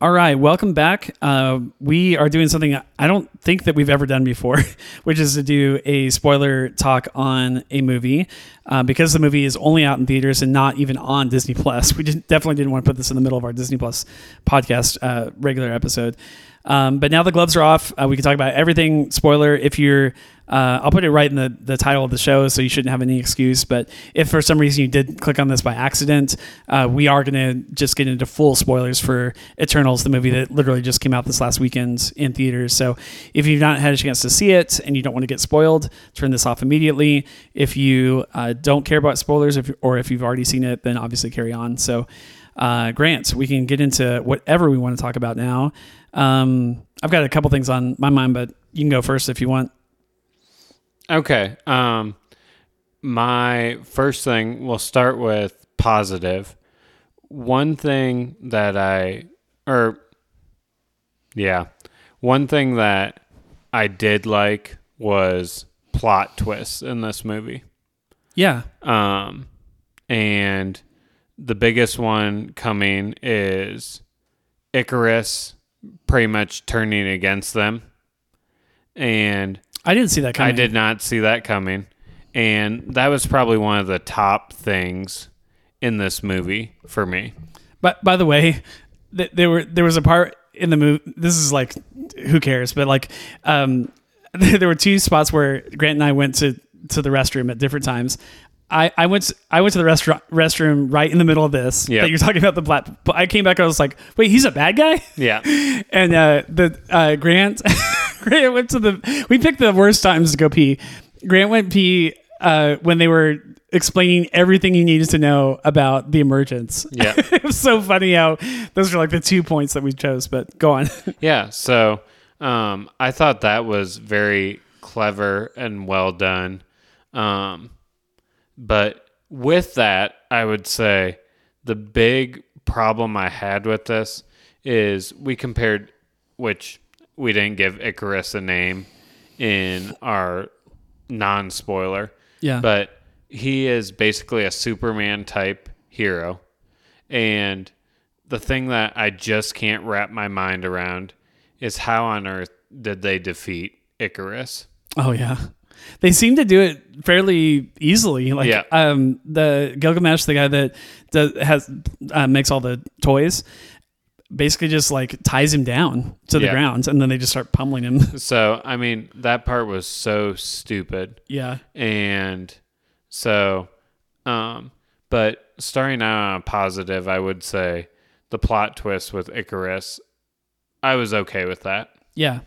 All right, welcome back. Uh, we are doing something I don't think that we've ever done before, which is to do a spoiler talk on a movie. Uh, because the movie is only out in theaters and not even on Disney Plus, we didn't, definitely didn't want to put this in the middle of our Disney Plus podcast uh, regular episode. Um, but now the gloves are off. Uh, we can talk about everything. Spoiler: if you're, uh, I'll put it right in the, the title of the show, so you shouldn't have any excuse. But if for some reason you did click on this by accident, uh, we are going to just get into full spoilers for Eternals, the movie that literally just came out this last weekend in theaters. So if you've not had a chance to see it and you don't want to get spoiled, turn this off immediately. If you uh, don't care about spoilers, if, or if you've already seen it, then obviously carry on. So. Uh, Grant, we can get into whatever we want to talk about now. Um, I've got a couple things on my mind, but you can go first if you want. Okay. Um, my first thing, we'll start with positive. One thing that I, or yeah, one thing that I did like was plot twists in this movie. Yeah. Um, and the biggest one coming is Ikaris pretty much turning against them. And I didn't see that coming. I did not see that coming. And that was probably one of the top things in this movie for me. But by the way, th- there were there was a part in the movie. This is like, who cares? But like, um, there were two spots where Grant and I went to to the restroom at different times. I, I went to, I went to the restaurant restroom right in the middle of this that you're talking about the black. But I came back. I was like, wait, he's a bad guy. Yeah. and uh, the uh, Grant Grant went to the we picked the worst times to go pee. Grant went pee uh, when they were explaining everything you needed to know about the emergence. Yeah. it was so funny how those are like the two points that we chose. But go on. Yeah, so um, I thought that was very clever and well done. Um, but with that, I would say the big problem I had with this is we compared, which we didn't give Ikaris a name in our non spoiler, yeah, but he is basically a Superman type hero. And the thing that I just can't wrap my mind around is how on earth did they defeat Ikaris? oh yeah. They seem to do it fairly easily. Like Yeah. um, the Gilgamesh, the guy that does, has uh, makes all the toys, basically just like ties him down to the Yeah. ground, and then they just start pummeling him. So, I mean, that part was so stupid. yeah, And so, um, but starting out on a positive, I would say the plot twist with Ikaris, I was okay with that. Yeah.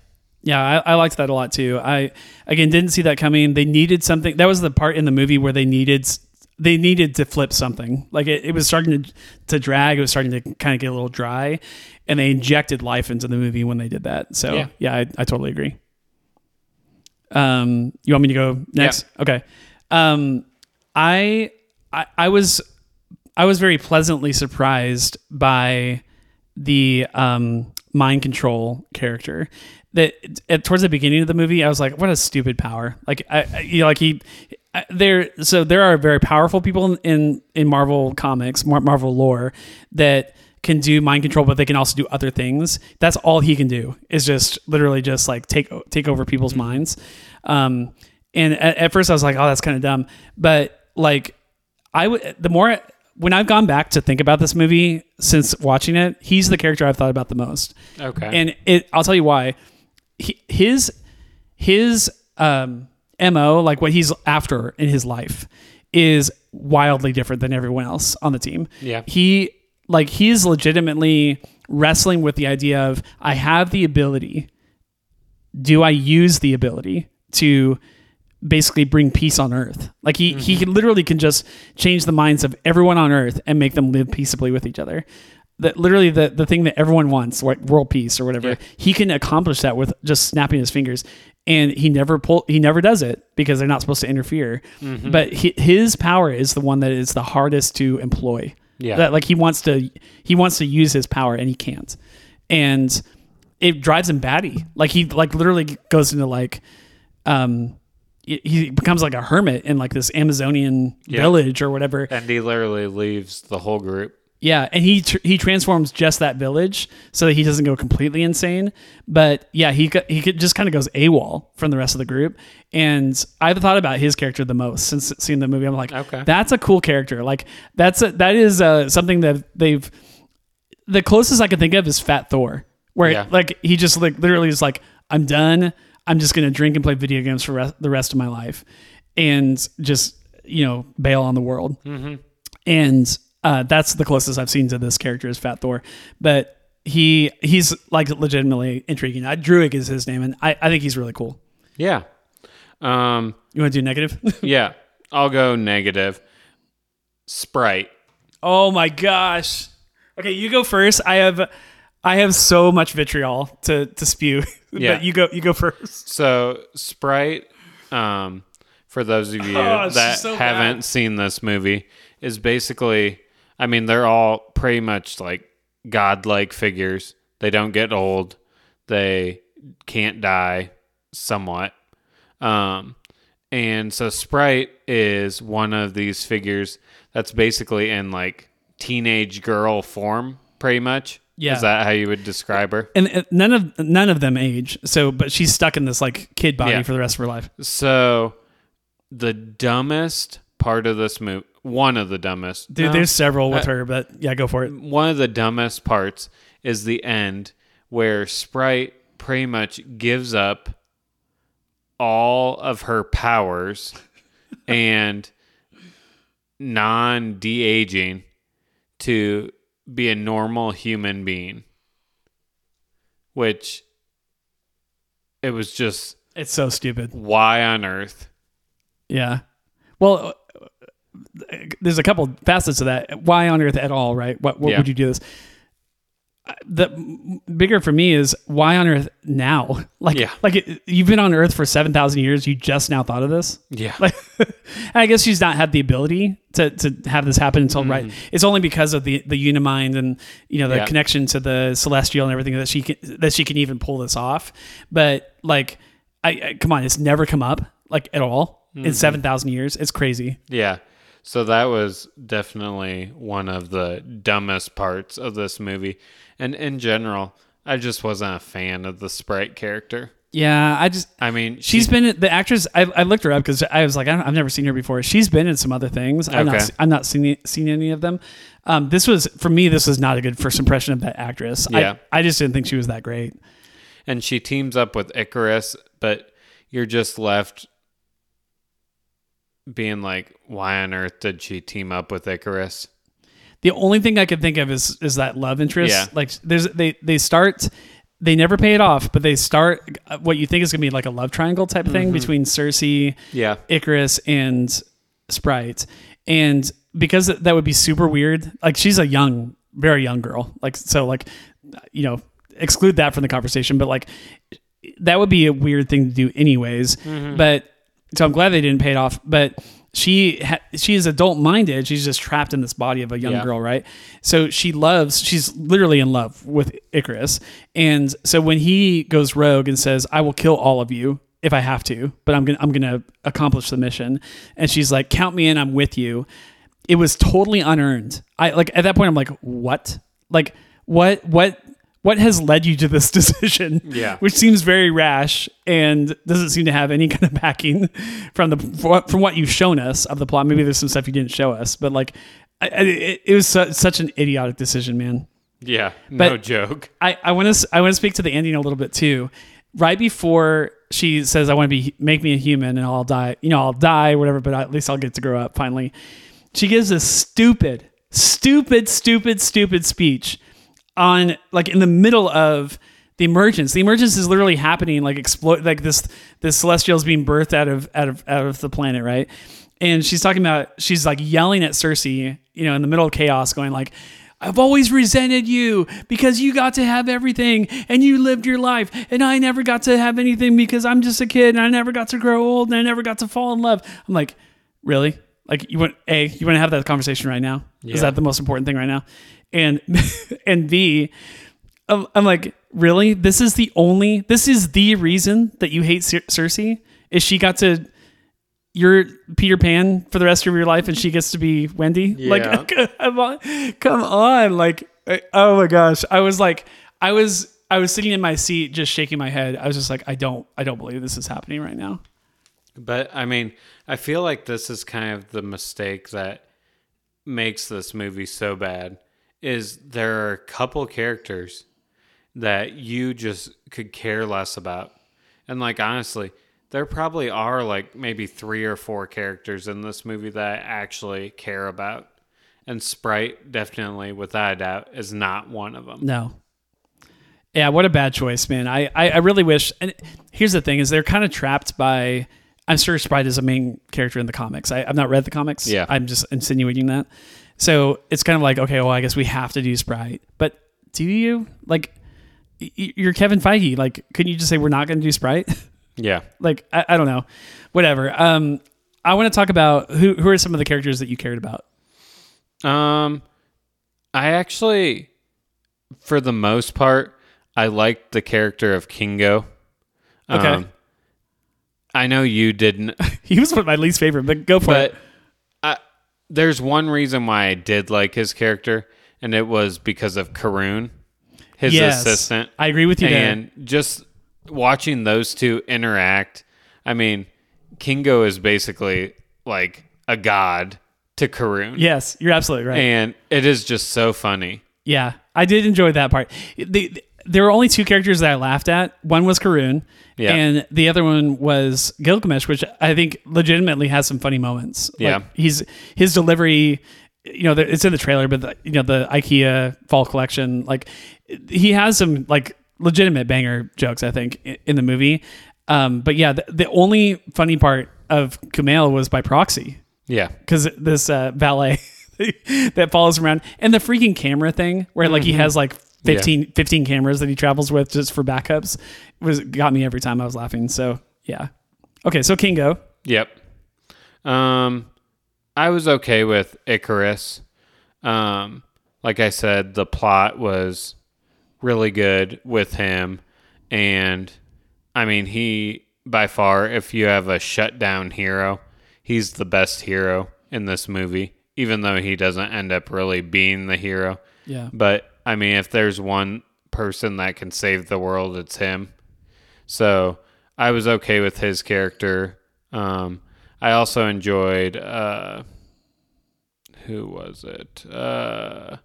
Yeah, I, I liked that a lot too. I again didn't see that coming. They needed something. That was the part in the movie where they needed they needed to flip something. Like it, it was starting to to drag. It was starting to kind of get a little dry, and they injected life into the movie when they did that. So yeah, Yeah. I, I totally agree. Um, you want me to go next? Okay. Um, I, I I was I was very pleasantly surprised by the um, mind control character. That at, towards the beginning of the movie, I was like, "What a stupid power!" Like, I, I you know, like he, I, there. So there are very powerful people in in, in Marvel comics, Mar- Marvel lore, that can do mind control, but they can also do other things. That's all he can do is just literally just like take take over people's minds. Um, and at, at first, I was like, "Oh, that's kind of dumb," but like I would the more when I've gone back to think about this movie since watching it, he's the character I've thought about the most. Okay. And it I'll tell you why. He, his his um MO, like what he's after in his life is wildly different than everyone else on the team. Yeah. He like he's legitimately wrestling with the idea of I have the ability. Do I use the ability to basically bring peace on earth. Like he he can literally can just change the minds of everyone on earth and make them live peaceably with each other. That literally the the thing that everyone wants, like world peace or whatever. Yeah. He can accomplish that with just snapping his fingers. And he never pull he never does it because they're not supposed to interfere. But hi his power is the one that is the hardest to employ. Yeah. That like he wants to he wants to use his power and he can't. And it drives him batty. Like he like literally goes into like um he- he becomes like a hermit in like this Amazonian Yeah. village or whatever. and he literally leaves the whole group. Yeah, and he tr- he transforms just that village so that he doesn't go completely insane. But yeah, he co- he could just kind of goes AWOL from the rest of the group. And I've thought about his character the most since seeing the movie. I'm like, Okay. that's a cool character. Like that's a, that is uh, something that they've the closest I can think of is Fat Thor, where Yeah. like he just like literally is like, I'm done. I'm just gonna drink and play video games for rest, the rest of my life, and just you know bail on the world. And uh, that's the closest I've seen to this character is Fat Thor, but he he's like legitimately intriguing. Uh, Druig is his name, and I, I think he's really cool. Yeah. Um, You want to do negative? yeah. I'll go negative. Sprite. oh my gosh. Okay, you go first. I have I have so much vitriol to to spew. Yeah. but you go you go first. So Sprite, um, for those of you Oh, that so haven't bad. seen this movie, is basically, I mean, they're all pretty much like godlike figures. They don't get old. They can't die, somewhat. Um, and so Sprite is one of these figures that's basically in like teenage girl form, pretty much. Yeah. Is that how you would describe her? And none of none of them age. So, but she's stuck in this like kid body Yeah. for the rest of her life. So, the dumbest part of this movie, one of the dumbest, Dude, no, there's several with her, but yeah, go for it. one of the dumbest parts is the end where Sprite pretty much gives up all of her powers and non de aging to be a normal human being, which it was just It's so stupid. why on earth Yeah. Well, there's a couple facets to that. Why on earth at all, right? What what Yeah. would you do this? The bigger for me is why on earth now? Like, Yeah. like it, you've been on Earth for seven thousand years. You just now thought of this. Yeah. Like, I guess she's not had the ability to, to have this happen until right. It's only because of the the Unimind and you know the Mm-hmm. Yeah. connection to the Celestial and everything that she can that she can even pull this off. But like, I, I come on, it's never come up like at all Mm-hmm. in seven thousand years. It's crazy. Yeah. So that was definitely one of the dumbest parts of this movie. And in general, I just wasn't a fan of the Sprite character. Yeah, I just I mean, she's she- been the actress. I, I looked her up because I was like, I don't, I've never seen her before. She's been in some other things. I've Okay. not, se- I've not seen seen any of them. Um, this was for me. This was not a good first impression of that actress. Yeah. I, I just didn't think she was that great. and she teams up with Ikaris, but you're just left being like, why on earth did she team up with Ikaris? The only thing I could think of is is that love interest. Yeah. Like there's they they start they never pay it off, but they start uh, what you think is gonna be like a love triangle type Mm-hmm. thing between Sersi, Yeah. Ikaris, and Sprite. And because that would be super weird. Like she's a young, very young girl. Like so, like you know, exclude that from the conversation. But like that would be a weird thing to do, anyways. But so I'm glad they didn't pay it off. But she ha- she is adult minded. She's just trapped in this body of a young Yeah. girl, right? So she loves. She's literally in love with Ikaris. And so when he goes rogue and says, "I will kill all of you." If I have to, but I'm gonna I'm gonna accomplish the mission, and she's like, "Count me in, I'm with you." It was totally unearned. I like at that point, I'm like, "What? Like what? What? What has led you to this decision?" Yeah. which seems very rash and doesn't seem to have any kind of backing from the from what you've shown us of the plot. Maybe there's some stuff you didn't show us, but like, I, it, it was su- such an idiotic decision, man. Yeah. No But- joke. I I want to I want to speak to the ending a little bit too. Right before she says, "I want to be make me a human and I'll die," you know, I'll die, whatever, but at least I'll get to grow up finally. She gives this stupid, stupid, stupid, stupid speech on like in the middle of the emergence. The emergence is literally happening, like explode, like this this celestial is being birthed out of out of out of the planet, right? And she's talking about she's like yelling at Sersi, you know, in the middle of chaos, going like, I've always resented you because you got to have everything and you lived your life and I never got to have anything because I'm just a kid and I never got to grow old and I never got to fall in love. I'm like, really? Like you want a you want to have that conversation right now? Yeah. Is that the most important thing right now? And and B, I'm, I'm like, really? This is the only this is the reason that you hate Cer- Sersi is she got to you're Peter Pan for the rest of your life, and she gets to be Wendy. Like, Yeah. come on, come on! Like, oh my gosh, I was like, I was, I was sitting in my seat, just shaking my head. I was just like, I don't, I don't believe this is happening right now. But I mean, I feel like this is kind of the mistake that makes this movie so bad is there are a couple characters that you just could care less about. And like honestly, there probably are like maybe 3 or 4 characters in this movie that I actually care about. And Sprite definitely without a doubt is not one of them. No. Yeah, what a bad choice, man. I, I, I really wish. And here's the thing: is they're kind of trapped by. I'm sure Sprite is a main character in the comics. I, I've not read the comics. Yeah. I'm just insinuating that. So it's kind of like, okay, well, I guess we have to do Sprite. But do you like? You're Kevin Feige. Like, couldn't you just say we're not going to do Sprite? Yeah. like, I, I don't know. Whatever. Um, I want to talk about who who are some of the characters that you cared about. Um, I actually, for the most part, I liked the character of Kingo. Okay. Um, I know you didn't, He was one of my least favorite, but go for but it. There's one reason why I did like his character, and it was because of Karun, his Yes, assistant. I agree with you there. and just watching those two interact. I mean, Kingo is basically like a god to Karun. Yes, you're absolutely right. And it is just so funny. Yeah, I did enjoy that part. The, there were only two characters that I laughed at. One was Karun, Yeah. and the other one was Gilgamesh, which I think legitimately has some funny moments. Like, Yeah. he's his delivery. You know, it's in the trailer, but the, you know the IKEA fall collection. Like, he has some like legitimate banger jokes. I think in the movie. Um, but yeah, the, the only funny part of Kumail was by proxy Yeah. because this uh, valet that follows him around and the freaking camera thing where like he has like 15, 15 cameras that he travels with just for backups it was got me every time I was laughing. So yeah. Okay, so Kingo. Yep. Um, I was okay with Ikaris. Um, like I said, the plot was really good with him, and I mean, he by far, if you have a shutdown hero, he's the best hero in this movie. Even though he doesn't end up really being the hero, Yeah. but I mean, if there's one person that can save the world, it's him. So I was okay with his character. Um, I also enjoyed uh, who was it? Uh,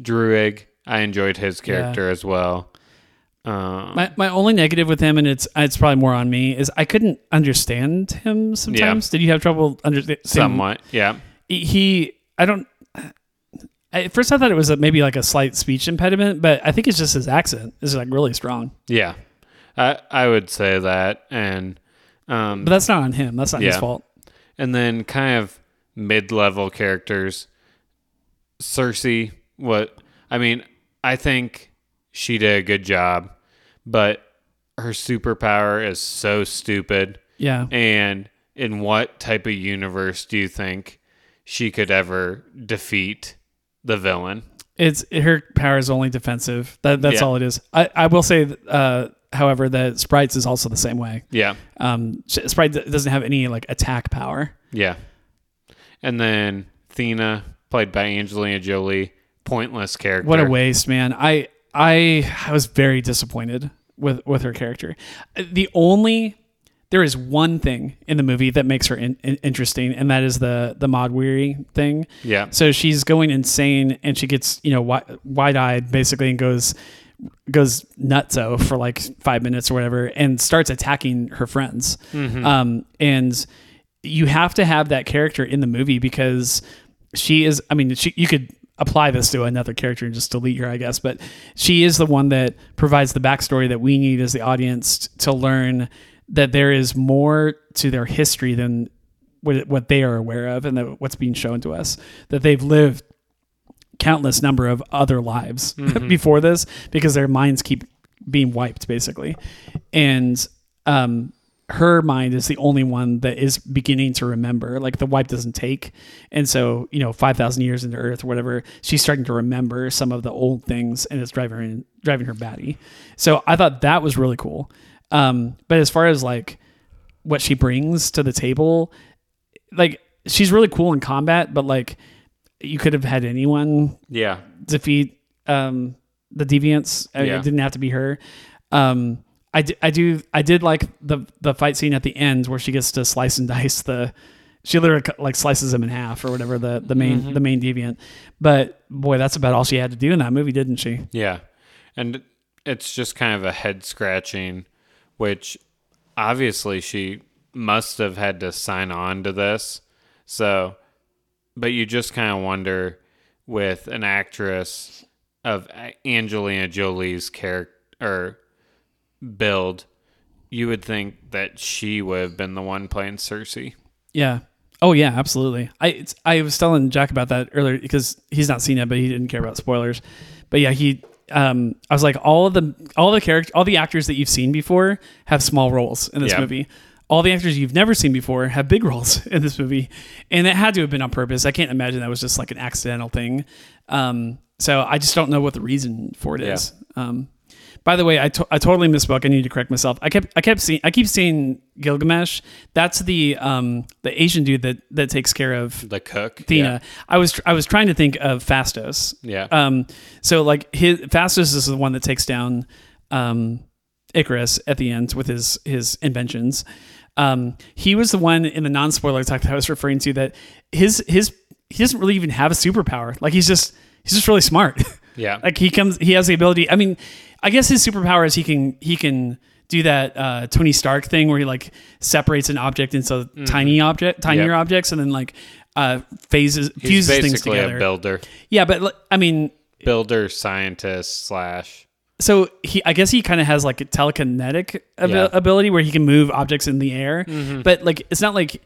Druig. I enjoyed his character as well. Um, My, my only negative with him, and it's it's probably more on me, is I couldn't understand him sometimes. Did you have trouble understanding? somewhat, yeah, He, I don't. At first, I thought it was a, maybe like a slight speech impediment, but I think it's just his accent is like really strong. yeah. I I would say that, and um, But that's not on him. That's not his fault. and then kind of mid-level characters sersi what i mean i think she did a good job but her superpower is so stupid Yeah. and in what type of universe do you think she could ever defeat the villain It's her power is only defensive. That that's Yeah. all it is. I, I will say, uh, however, that Sprites is also the same way. yeah Um, Sprite doesn't have any like attack power. yeah and then thena played by angelina jolie pointless character What a waste, man. I I I was very disappointed with with her character. The only there is one thing in the movie that makes her in, in- interesting, and that is the the Mahd Wy'ry thing. yeah So she's going insane, and she gets you know wide eyed basically, and goes goes nutso for like five minutes or whatever, and starts attacking her friends. Um, and you have to have that character in the movie because she is. I mean, she you could apply this to another character and just delete her, I guess, but she is the one that provides the backstory that we need as the audience to learn that there is more to their history than what, what they are aware of and that what's being shown to us that they've lived countless number of other lives before this because their minds keep being wiped basically. And um her mind is the only one that is beginning to remember like the wipe doesn't take. And so you know 5000 years into earth or whatever she's starting to remember some of the old things and it's driving her driving her batty. So i thought that was really cool um but as far as like what she brings to the table like she's really cool in combat, but like you could have had anyone Yeah. defeat um, the deviants. I mean, Yeah. It didn't have to be her. Um, I, d- I do I did like the the fight scene at the end where she gets to slice and dice the she literally like slices him in half or whatever the the main Mm-hmm. the main deviant. But boy, that's about all she had to do in that movie, didn't she? Yeah. And it's just kind of a head scratching, which obviously she must have had to sign on to this. So, but you just kind of wonder with an actress of Angelina Jolie's character build, you would think that she would have been the one playing Sersi. Yeah. Oh yeah, absolutely. I I was telling Jack about that earlier because he's not seen it, but he didn't care about spoilers. But yeah, he. Um, I was like, all of the all the character, all the actors that you've seen before have small roles in this Yeah. movie. All the actors you've never seen before have big roles in this movie, and it had to have been on purpose. I can't imagine that was just like an accidental thing. Um, so I just don't know what the reason for it Yeah. is. Um, by the way, I, to- I totally misspoke. I need to correct myself. I kept I kept seeing I keep seeing Gilgamesh. That's the um the Asian dude that that takes care of The cook. Thena. I was I was trying to think of Phastos. Yeah. Um. So like his Phastos is the one that takes down um Ikaris at the end with his his inventions. Um. He was the one in the non spoiler talk that I was referring to that his his he doesn't really even have a superpower. Like he's just he's just really smart. Yeah. like he comes he has the ability i mean i guess his superpower is he can he can do that uh tony stark thing where he like separates an object into tiny object tinier Mm-hmm. Yep. objects and then like uh phases He's fuses things basically together a builder. yeah but i mean Builder, scientist, slash. so he i guess he kind of has like a telekinetic ab- Yeah. ability where he can move objects in the air Mm-hmm. but like it's not like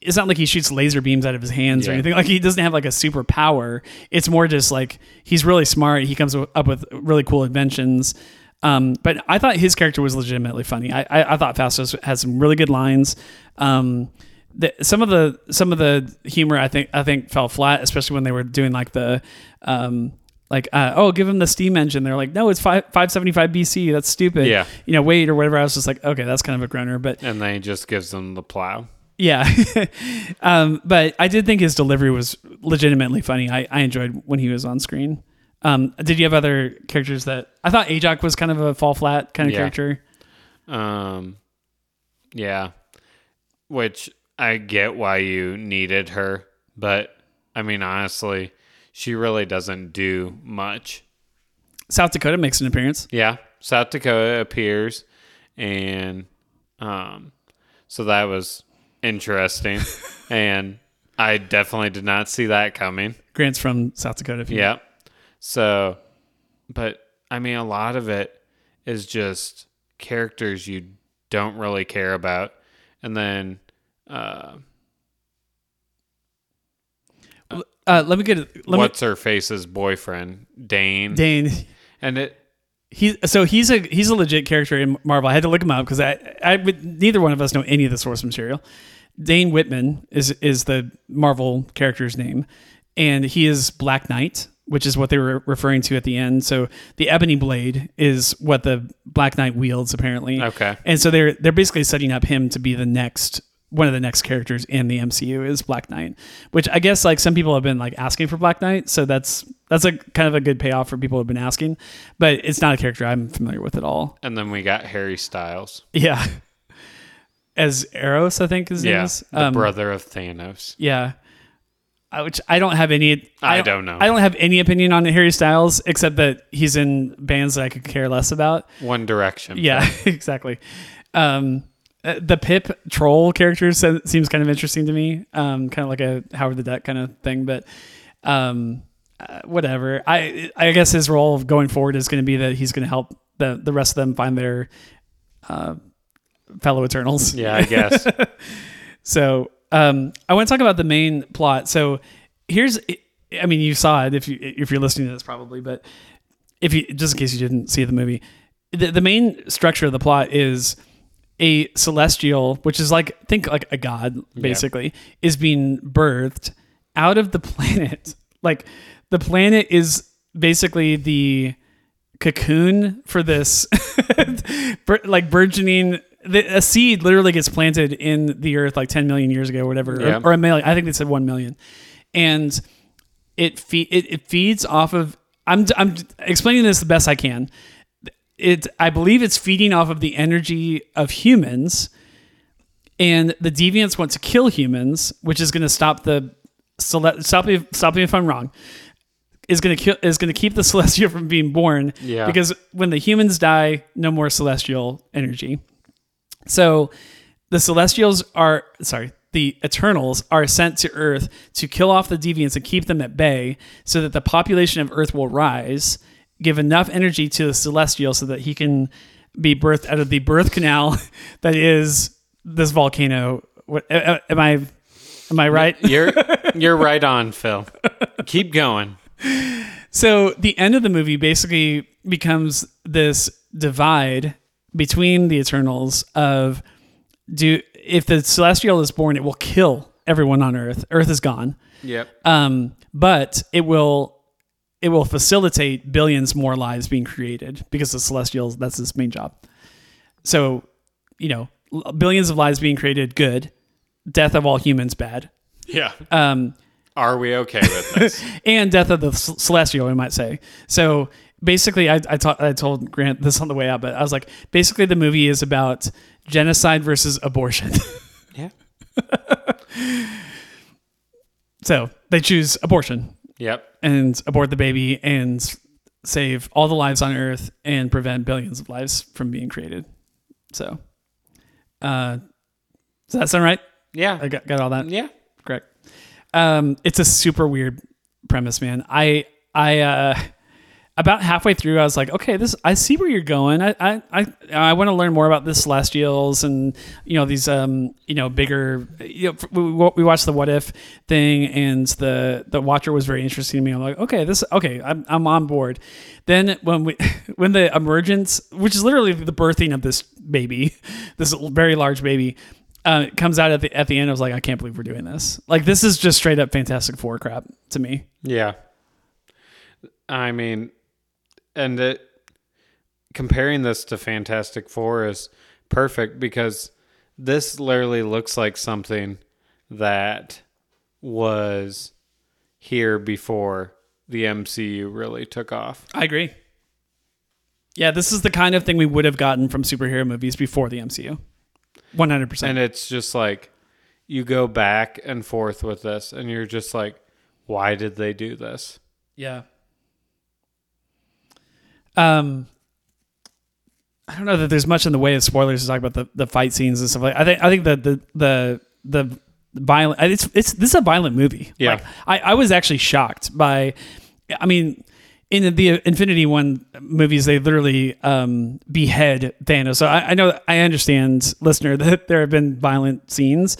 it's not like he shoots laser beams out of his hands or anything like he doesn't have like a superpower it's more just like he's really smart he comes up with really cool inventions um, but I thought his character was legitimately funny. I, I, I thought Phastos had some really good lines. Um, the, some of the some of the humor I think I think fell flat, especially when they were doing like the um, like uh, oh give him the steam engine. They're like no, it's five five seventy five BC. That's stupid. Yeah. you know wait or whatever. I was just like okay, that's kind of a groaner, but And then he just gives them the plow. Yeah. um, but I did think his delivery was legitimately funny. I, I enjoyed when he was on screen. Um, did you have other characters that I thought Ajak was kind of a fall flat kind of Yeah. character? Um, yeah, which I get why you needed her, but I mean, honestly, she really doesn't do much. South Dakota makes an appearance. Yeah, South Dakota appears, and um, so that was interesting, and I definitely did not see that coming. Grant's from South Dakota. If you Yeah. So, but I mean, a lot of it is just characters you don't really care about. And then, uh, Uh, let me get it. Let what's her face's boyfriend? Dane. me, Dane. And it, He so he's a he's a legit character in Marvel. I had to look him up because I I would, neither one of us know any of the source material. Dane Whitman is is the Marvel character's name, and he is Black Knight, which is what they were referring to at the end. So the ebony blade is what the Black Knight wields apparently. Okay. and so they're they're basically setting up him to be the next one of the next characters in the MCU is Black Knight, which I guess like some people have been like asking for Black Knight, so that's that's a kind of a good payoff for people who've been asking, but it's not a character I'm familiar with at all. and then we got Harry Styles. Yeah, as Eros, I think his name Yeah. is. The Um, brother of Thanos. Yeah, I, which I don't have any. I don't know. I don't have any opinion on Harry Styles except that he's in bands that I could care less about. One Direction. Yeah, exactly. Um, uh, the Pip troll character seems kind of interesting to me. Um, kind of like a Howard the Duck kind of thing, but um, uh, whatever. I I guess his role going forward is going to be that he's going to help the the rest of them find their uh, fellow Eternals. Yeah, I guess. So um, I want to talk about the main plot. So here's, I mean, you saw it if you if you're listening to this probably, but if you just in case you didn't see the movie, the, the main structure of the plot is a celestial, which is like think like a god basically, is being birthed out of the planet. Like the planet is basically the cocoon for this like burgeoning the, a seed literally gets planted in the earth like 10 million years ago, or whatever, Yeah. or, or a million. I think they said 1 million. And it, fe- it, it feeds off of, I'm, I'm explaining this the best I can. It, I believe it's feeding off of the energy of humans and the deviants want to kill humans, which is going to stop the stop me stop me if I'm wrong. Is going to kill is going to keep the celestial from being born. Yeah. Because when the humans die, no more celestial energy. So the celestials are sorry, the eternals are sent to Earth to kill off the deviants and keep them at bay, so that the population of Earth will rise, give enough energy to the celestial so that he can be birthed out of the birth canal that is this volcano. What am I? Am I right? You're you're right on, Phil. Keep going. So the end of the movie basically becomes this divide between the Eternals of do if the Celestial is born, it will kill everyone on Earth. Earth is gone. Yep. Um, but it will it will facilitate billions more lives being created because the Celestials that's its main job. So, you know, billions of lives being created, good. Death of all humans, bad. Yeah. Um, Are we okay with this? and death of the celestial, we might say. So basically, I I, ta- I told Grant this on the way out, but I was like, basically, the movie is about genocide versus abortion. yeah. so they choose abortion Yep. and abort the baby and save all the lives on Earth and prevent billions of lives from being created. So, uh, does that sound right? Yeah. I got, got all that. yeah. Um, it's a super weird premise, man. I I uh, about halfway through, I was like, okay, this I see where you're going. I I I, I want to learn more about the Celestials and you know these um you know bigger. You know, we, we watched the What If thing, and the the Watcher was very interesting to me. I'm like, okay, this okay, I'm I'm on board. Then when we when the emergence, which is literally the birthing of this baby, this very large baby uh, it comes out at the at the end. I was like, I can't believe we're doing this. Like, this is just straight up Fantastic Four crap to me. Yeah. I mean, and it, comparing this to Fantastic Four is perfect because this literally looks like something that was here before the MCU really took off. I agree. Yeah, this is the kind of thing we would have gotten from superhero movies before the MCU. One hundred And percent. And it's just like you go back and forth with this, and you're just like, why did they do this? Yeah. Um, I don't know that there's much in the way of spoilers to talk about the, the fight scenes and stuff like. I think I think that the the the violent. It's it's this is a violent movie. Yeah. Like, I I was actually shocked by. I mean. In the Infinity One movies, they literally um, behead Thanos. So I, I know, I understand, listener, that there have been violent scenes,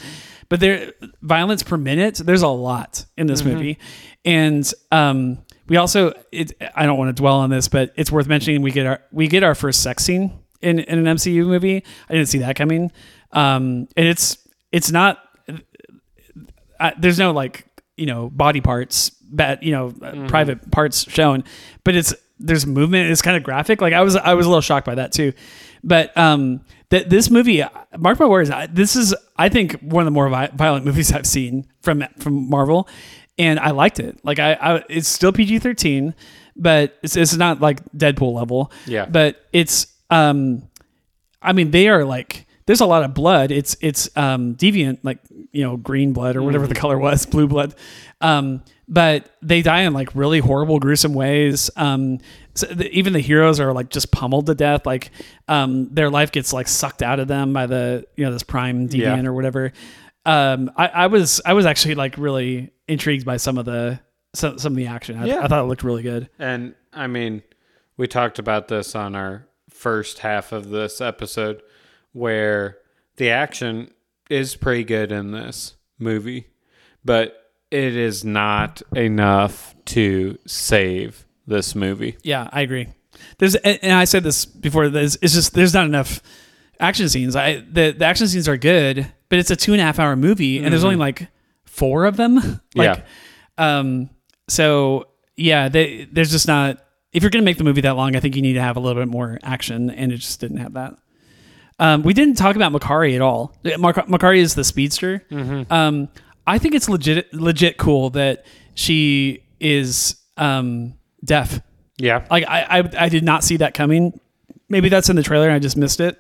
but there violence per minute. There's a lot in this movie, and um, we also. It, I don't want to dwell on this, but it's worth mentioning. We get our we get our first sex scene in, in an MCU movie. I didn't see that coming, um, and it's it's not. Uh, there's no like you know body parts, bad you know uh, private parts shown, but it's there's movement. It's kind of graphic. Like I was I was a little shocked by that too, but um that this movie, mark my words, I- this is I think one of the more vi- violent movies I've seen from from Marvel, and I liked it. Like I, I it's still PG thirteen, but it's it's not like Deadpool level. Yeah. but it's um I mean, they are like there's a lot of blood. It's it's um, deviant, like you know, green blood or whatever the color was, blue blood. Um, but they die in like really horrible, gruesome ways. Um, so the, even the heroes are like just pummeled to death. Like um, their life gets like sucked out of them by the you know this prime deviant Yeah. or whatever. Um, I, I was I was actually like really intrigued by some of the some, some of the action. I, Yeah. I thought it looked really good. And I mean, we talked about this on our first half of this episode where the action is pretty good in this movie, but it is not enough to save this movie. Yeah, I agree. There's and I said this before. There's it's just there's not enough action scenes. I the, the action scenes are good, but it's a two and a half hour movie, and there's only like four of them. like, Yeah. Um. So yeah, they, there's just not. If you're gonna make the movie that long, I think you need to have a little bit more action, and it just didn't have that. Um, we didn't talk about Makkari at all. Makkari is the speedster. Um, I think it's legit, legit cool that she is um, deaf. Yeah. Like I, I, I did not see that coming. Maybe that's in the trailer and I just missed it.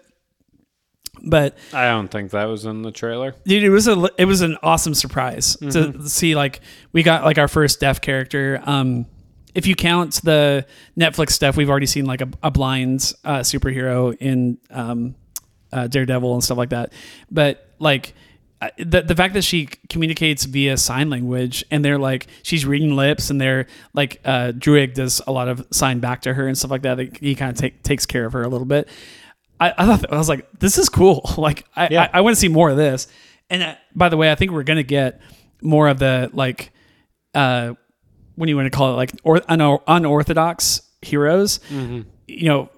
But I don't think that was in the trailer. dude, it was a, it was an awesome surprise to see like we got like our first deaf character. Um, if you count the Netflix stuff, we've already seen like a, a blind uh, superhero in um, uh, Daredevil and stuff like that. But like the the fact that she communicates via sign language and they're like she's reading lips and they're like uh, Druig does a lot of sign back to her and stuff like that. He kind of take, takes care of her a little bit. I, I thought I was like, this is cool. Like I Yeah. I, I want to see more of this. And uh, by the way, I think we're gonna get more of the like uh what do you want to call it like or un- unorthodox heroes you know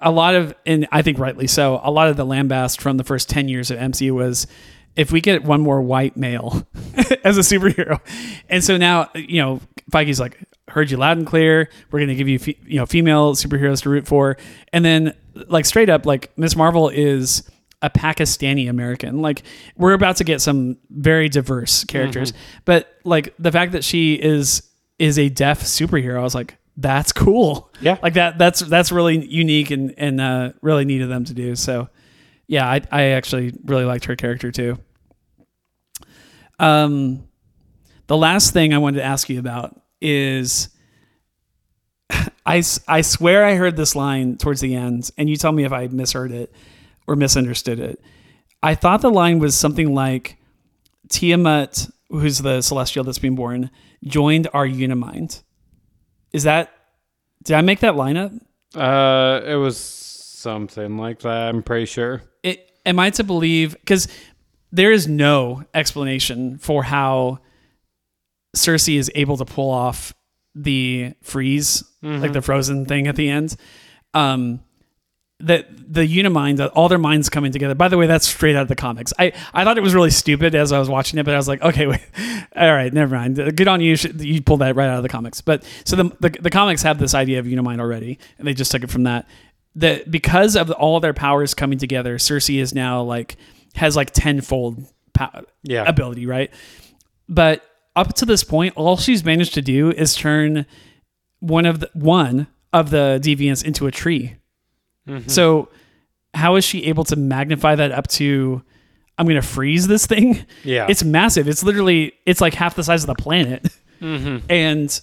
a lot of and i think rightly so a lot of the lambast from the first 10 years of mcu was if we get one more white male as a superhero. And so now you know Feige's like heard you loud and clear. We're going to give you fe- you know female superheroes to root for. And then like straight up like miss marvel is a Pakistani American. Like we're about to get some very diverse characters, mm-hmm. but like the fact that she is is a deaf superhero, I was like, that's cool. Yeah. like that. That's that's really unique and and uh, really neat of them to do. So, yeah, I I actually really liked her character too. Um, the last thing I wanted to ask you about is. I, I swear I heard this line towards the end, and you tell me if I misheard it or misunderstood it. I thought the line was something like Tiamut, who's the celestial that's been born, joined our Unimind. Is that did I make that lineup? Uh, it was something like that. I'm pretty sure. It, am I to believe because there is no explanation for how Sersi is able to pull off the freeze, like the frozen thing at the end. Um, that the Unimind, all their minds coming together. By the way, that's straight out of the comics. I, I thought it was really stupid as I was watching it, but I was like, okay, wait, all right, never mind. Uh, good on you. You pulled that right out of the comics. But so the, the, the comics have this idea of Unimind already, and they just took it from that. That because of all their powers coming together, Sersi is now like has like tenfold pow- Yeah. ability, right? But up to this point, all she's managed to do is turn one of the one of the deviants into a tree. Mm-hmm. So how is she able to magnify that up to I'm going to freeze this thing? Yeah. It's massive. It's literally it's like half the size of the planet. Mm-hmm. And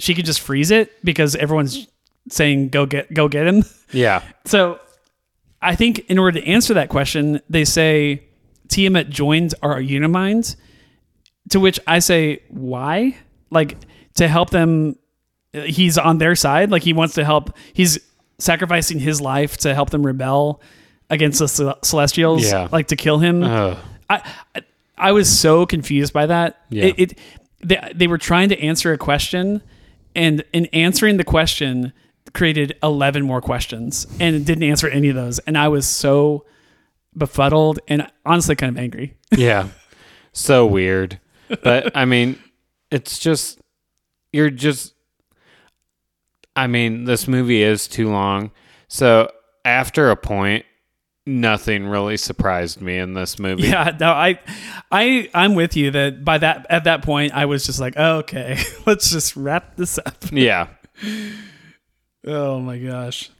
she could just freeze it because everyone's saying go get go get him. Yeah. So I think in order to answer that question, they say Tiamut joined our Unimind, to which I say, why? Like to help them, he's on their side. Like he wants to help, he's sacrificing his life to help them rebel against the Cel- Celestials, Yeah. like to kill him. Ugh. I, I I was so confused by that. Yeah. It, it they, they were trying to answer a question, and in answering the question, created eleven more questions, and didn't answer any of those. And I was so befuddled and honestly kind of angry. yeah. So weird. But I mean, it's just you're just I mean, this movie is too long. So after a point, nothing really surprised me in this movie. Yeah, no, I, I, I'm with you that by that at that point I was just like, oh, okay, let's just wrap this up. Yeah. Oh my gosh,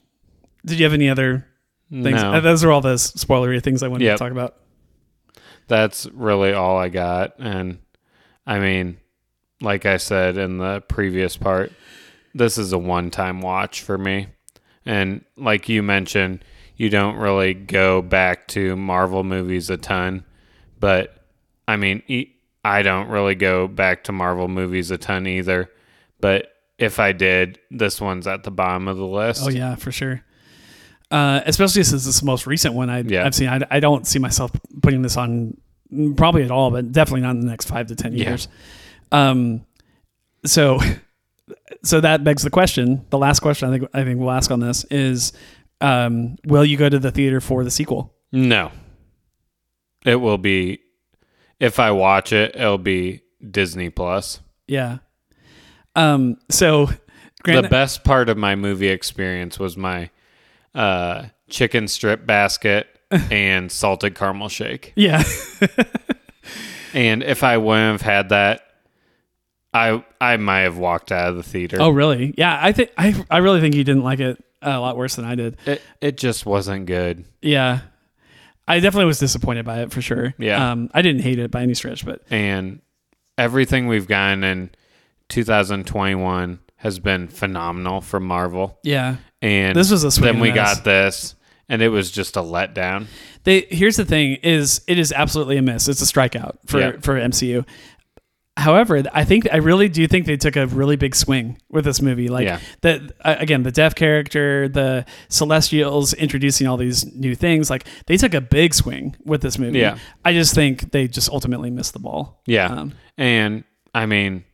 did you have any other things? No. Uh, Those are all the spoilery things I wanted Yep. to talk about. That's really all I got. And I mean, like I said in the previous part, this is a one time watch for me. And like you mentioned, you don't really go back to Marvel movies a ton. But I mean, I don't really go back to Marvel movies a ton either. But if I did, this one's at the bottom of the list. Oh yeah, for sure. Uh, especially since it's the most recent one I, Yeah. I've seen. I, I don't see myself putting this on probably at all, but definitely not in the next five to ten Yeah. years. Um, so, so that begs the question. The last question I think I think we'll ask on this is, um, will you go to the theater for the sequel? No. It will be if I watch it, it'll be Disney Plus. Yeah. Um. So, Grant, the best part of my movie experience was my uh, chicken strip basket and salted caramel shake. Yeah. And if I wouldn't have had that, I I might have walked out of the theater. oh, really? Yeah. I think I I really think you didn't like it a lot worse than I did. It it just wasn't good. Yeah. I definitely was disappointed by it for sure. Yeah. Um, I didn't hate it by any stretch, but And everything we've gotten in 2021 has been phenomenal from Marvel. yeah. And This was a then we a miss. got this and it was just a letdown. They here's the thing is it is absolutely a miss. It's a strikeout for Yeah. for MCU. However, I think I really do think they took a really big swing with this movie. Like Yeah. the again, the deaf character, the Celestials introducing all these new things. Like they took a big swing with this movie. Yeah. I just think they just ultimately missed the ball. Yeah. Um, And I mean,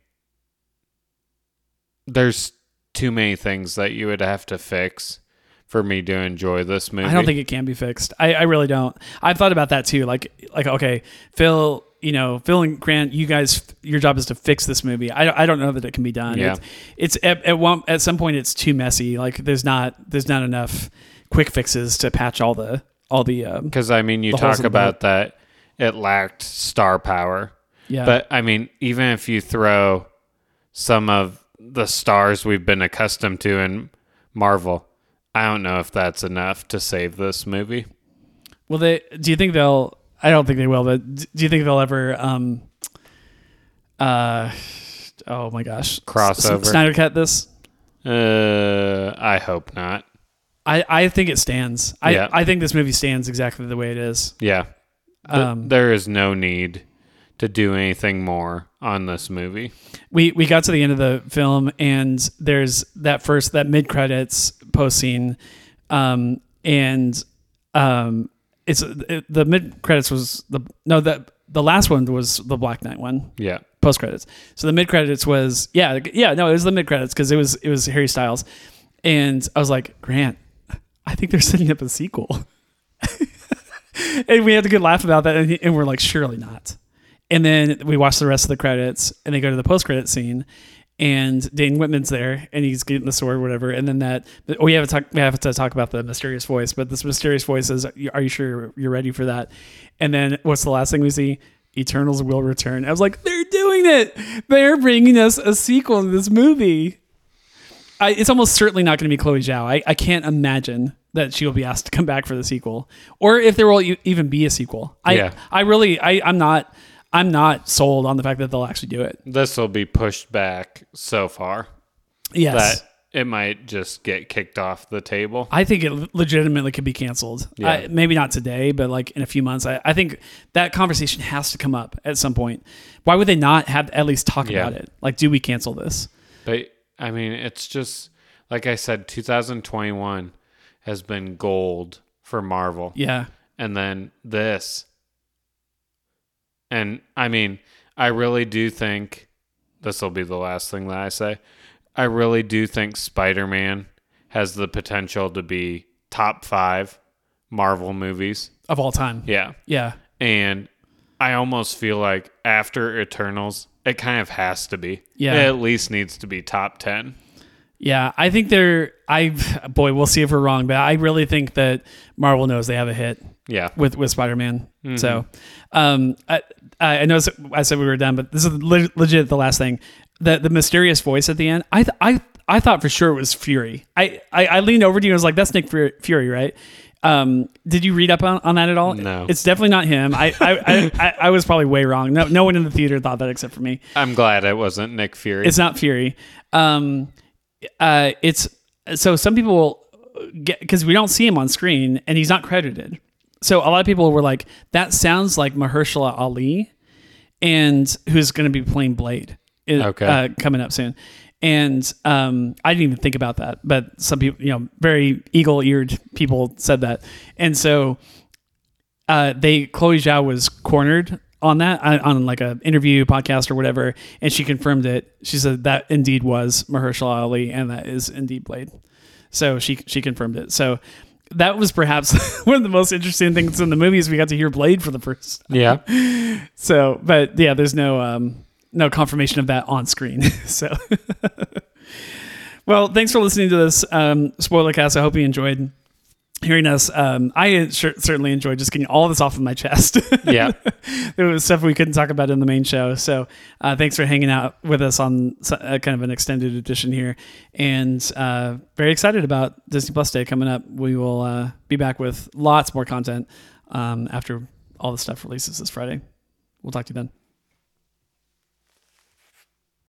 there's too many things that you would have to fix for me to enjoy this movie. I don't think it can be fixed. I, I really don't. I've thought about that too. Like like okay, Phil, you know, Phil and Grant, you guys, your job is to fix this movie. I, I don't know that it can be done. Yeah. It's, it's at, at one at some point it's too messy. Like there's not there's not enough quick fixes to patch all the all the um, because I mean, you talk about that it lacked star power, yeah. but I mean, even if you throw some of the stars we've been accustomed to in Marvel, I don't know if that's enough to save this movie. Well, they? Do you think they'll? I don't think they will. But do you think they'll ever? Um, uh, oh my gosh, Crossover. S- Snyder cut this. Uh, I hope not. I, I think it stands. I, Yeah. I think this movie stands exactly the way it is. Yeah, Um, there is no need to do anything more on this movie. we we got to the end of the film and there's that first that mid credits post scene, um, and um, it's it, the mid credits was the no that the last one was the Black Knight one. Yeah. post credits. So the mid credits was yeah yeah no it was the mid credits because it was it was Harry Styles, and I was like Grant, I think they're setting up a sequel, and we had a good laugh about that, and, and we're like surely not. And then we watch the rest of the credits, and they go to the post credit scene. And Dane Whitman's there, and he's getting the sword, or whatever. And then that oh, we have to talk. We have to talk about the mysterious voice. But this mysterious voice is, "Are you sure you're ready for that?" And then what's the last thing we see? Eternals will return. I was like, they're doing it. They're bringing us a sequel to this movie. I, it's almost certainly not going to be Chloe Zhao. I, I can't imagine that she will be asked to come back for the sequel, or if there will even be a sequel. I Yeah. I really I I'm not I'm not sold on the fact that they'll actually do it. This will be pushed back so far Yes. that it might just get kicked off the table. I think it legitimately could be canceled. Yeah. I, maybe not today, but like in a few months. I, I think that conversation has to come up at some point. Why would they not have at least talk Yeah. about it? Like, do we cancel this? But I mean, it's just like I said, 2021 has been gold for Marvel. Yeah. And then this. And I mean, I really do think this will be the last thing that I say. I really do think Spider Man has the potential to be top five Marvel movies. Of all time. Yeah. Yeah. And I almost feel like after Eternals, it kind of has to be. Yeah. It at least needs to be top 10. Yeah, I think they're. I boy, we'll see if we're wrong, but I really think that Marvel knows they have a hit Yeah. with with Spider Man. So, um, I I know I said we were done, but this is le- legit the last thing. The the mysterious voice at the end. I th- I I thought for sure it was Fury. I I, I leaned over to you and was like, "That's Nick Fury, Fury right?" Um, did you read up on, on that at all? No. it's definitely not him. I I, I, I I was probably way wrong. No no one in the theater thought that except for me. I'm glad it wasn't Nick Fury. It's not Fury. Um, uh, it's so some people will get because we don't see him on screen and he's not credited. So a lot of people were like, "That sounds like Mahershala Ali," and who's going to be playing Blade. in- Okay. uh, coming up soon. And um, I didn't even think about that, but some people, you know, very eagle-eared people said that, and so uh, they Chloe Zhao was cornered on that on, like a interview podcast or whatever, and she confirmed it. She said that indeed was Mahershala Ali, and that is indeed Blade. So she she confirmed it. So that was perhaps one of the most interesting things in the movie is we got to hear Blade for the first. yeah. So, but yeah, there's no um no confirmation of that on screen. so. Well, thanks for listening to this um, spoiler cast. I hope you enjoyed. Hearing us. Um, I sure, certainly enjoyed just getting all this off of my chest. Yeah. it was stuff we couldn't talk about in the main show. So uh, thanks for hanging out with us on uh, kind of an extended edition here, and uh, very excited about Disney Plus Day coming up. We will uh, be back with lots more content um, after all the stuff releases this Friday. We'll talk to you then.